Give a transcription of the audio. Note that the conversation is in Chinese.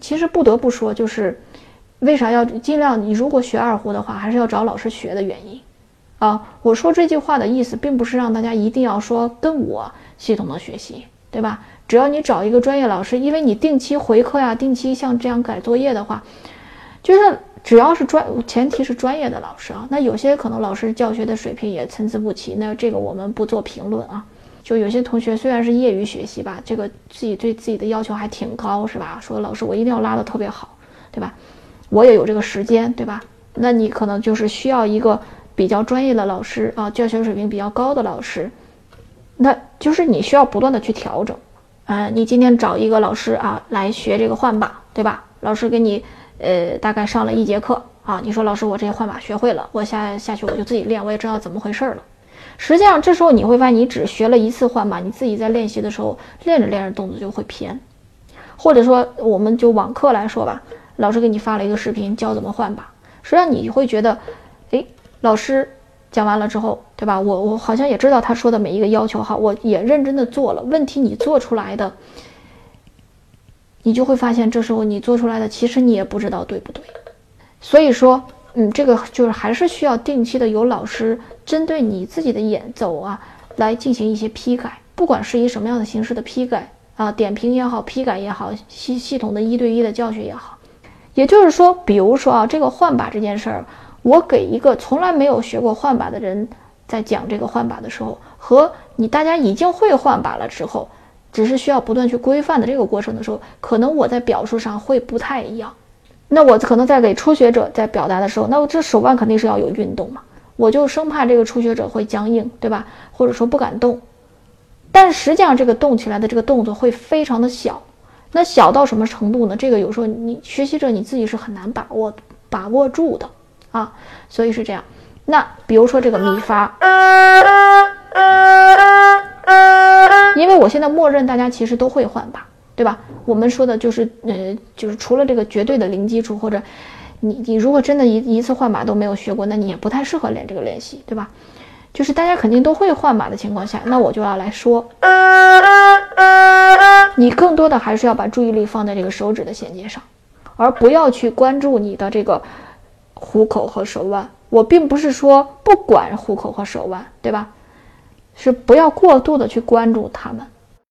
其实不得不说，就是为啥要尽量你如果学二胡的话，还是要找老师学的原因啊。我说这句话的意思，并不是让大家一定要说跟我系统的学习，对吧？只要你找一个专业老师，因为你定期回课呀，定期像这样改作业的话，就是只要是专，前提是专业的老师啊。那有些可能老师教学的水平也参差不齐，那这个我们不做评论啊。就有些同学虽然是业余学习吧，这个自己对自己的要求还挺高，是吧？说老师我一定要拉得特别好，对吧？我也有这个时间，对吧？那你可能就是需要一个比较专业的老师啊，教学水平比较高的老师，那就是你需要不断的去调整。呃，你今天找一个老师啊来学这个换把，对吧？老师给你呃大概上了一节课啊，你说老师我这些换把学会了，我下下去我就自己练，我也知道怎么回事了。实际上，这时候你会发现，你只学了一次换把，你自己在练习的时候，练着练着动作就会偏。或者说，我们就网课来说吧，老师给你发了一个视频教怎么换把，实际上你会觉得，哎，老师讲完了之后，对吧？我我好像也知道他说的每一个要求哈，我也认真的做了。问题你做出来的，你就会发现，这时候你做出来的其实你也不知道对不对。所以说。嗯，这个就是还是需要定期的有老师针对你自己的演奏啊，来进行一些批改，不管是以什么样的形式的批改啊，点评也好，批改也好，系系统的一对一的教学也好。也就是说，比如说啊，这个换把这件事儿，我给一个从来没有学过换把的人在讲这个换把的时候，和你大家已经会换把了之后，只是需要不断去规范的这个过程的时候，可能我在表述上会不太一样。那我可能在给初学者在表达的时候，那我这手腕肯定是要有运动嘛，我就生怕这个初学者会僵硬，对吧？或者说不敢动，但实际上这个动起来的这个动作会非常的小，那小到什么程度呢？这个有时候你学习者你自己是很难把握把握住的啊，所以是这样。那比如说这个咪发，因为我现在默认大家其实都会换把。对吧？我们说的就是，呃，就是除了这个绝对的零基础，或者你你如果真的一一次换把都没有学过，那你也不太适合练这个练习，对吧？就是大家肯定都会换把的情况下，那我就要来说，你更多的还是要把注意力放在这个手指的衔接上，而不要去关注你的这个虎口和手腕。我并不是说不管虎口和手腕，对吧？是不要过度的去关注他们。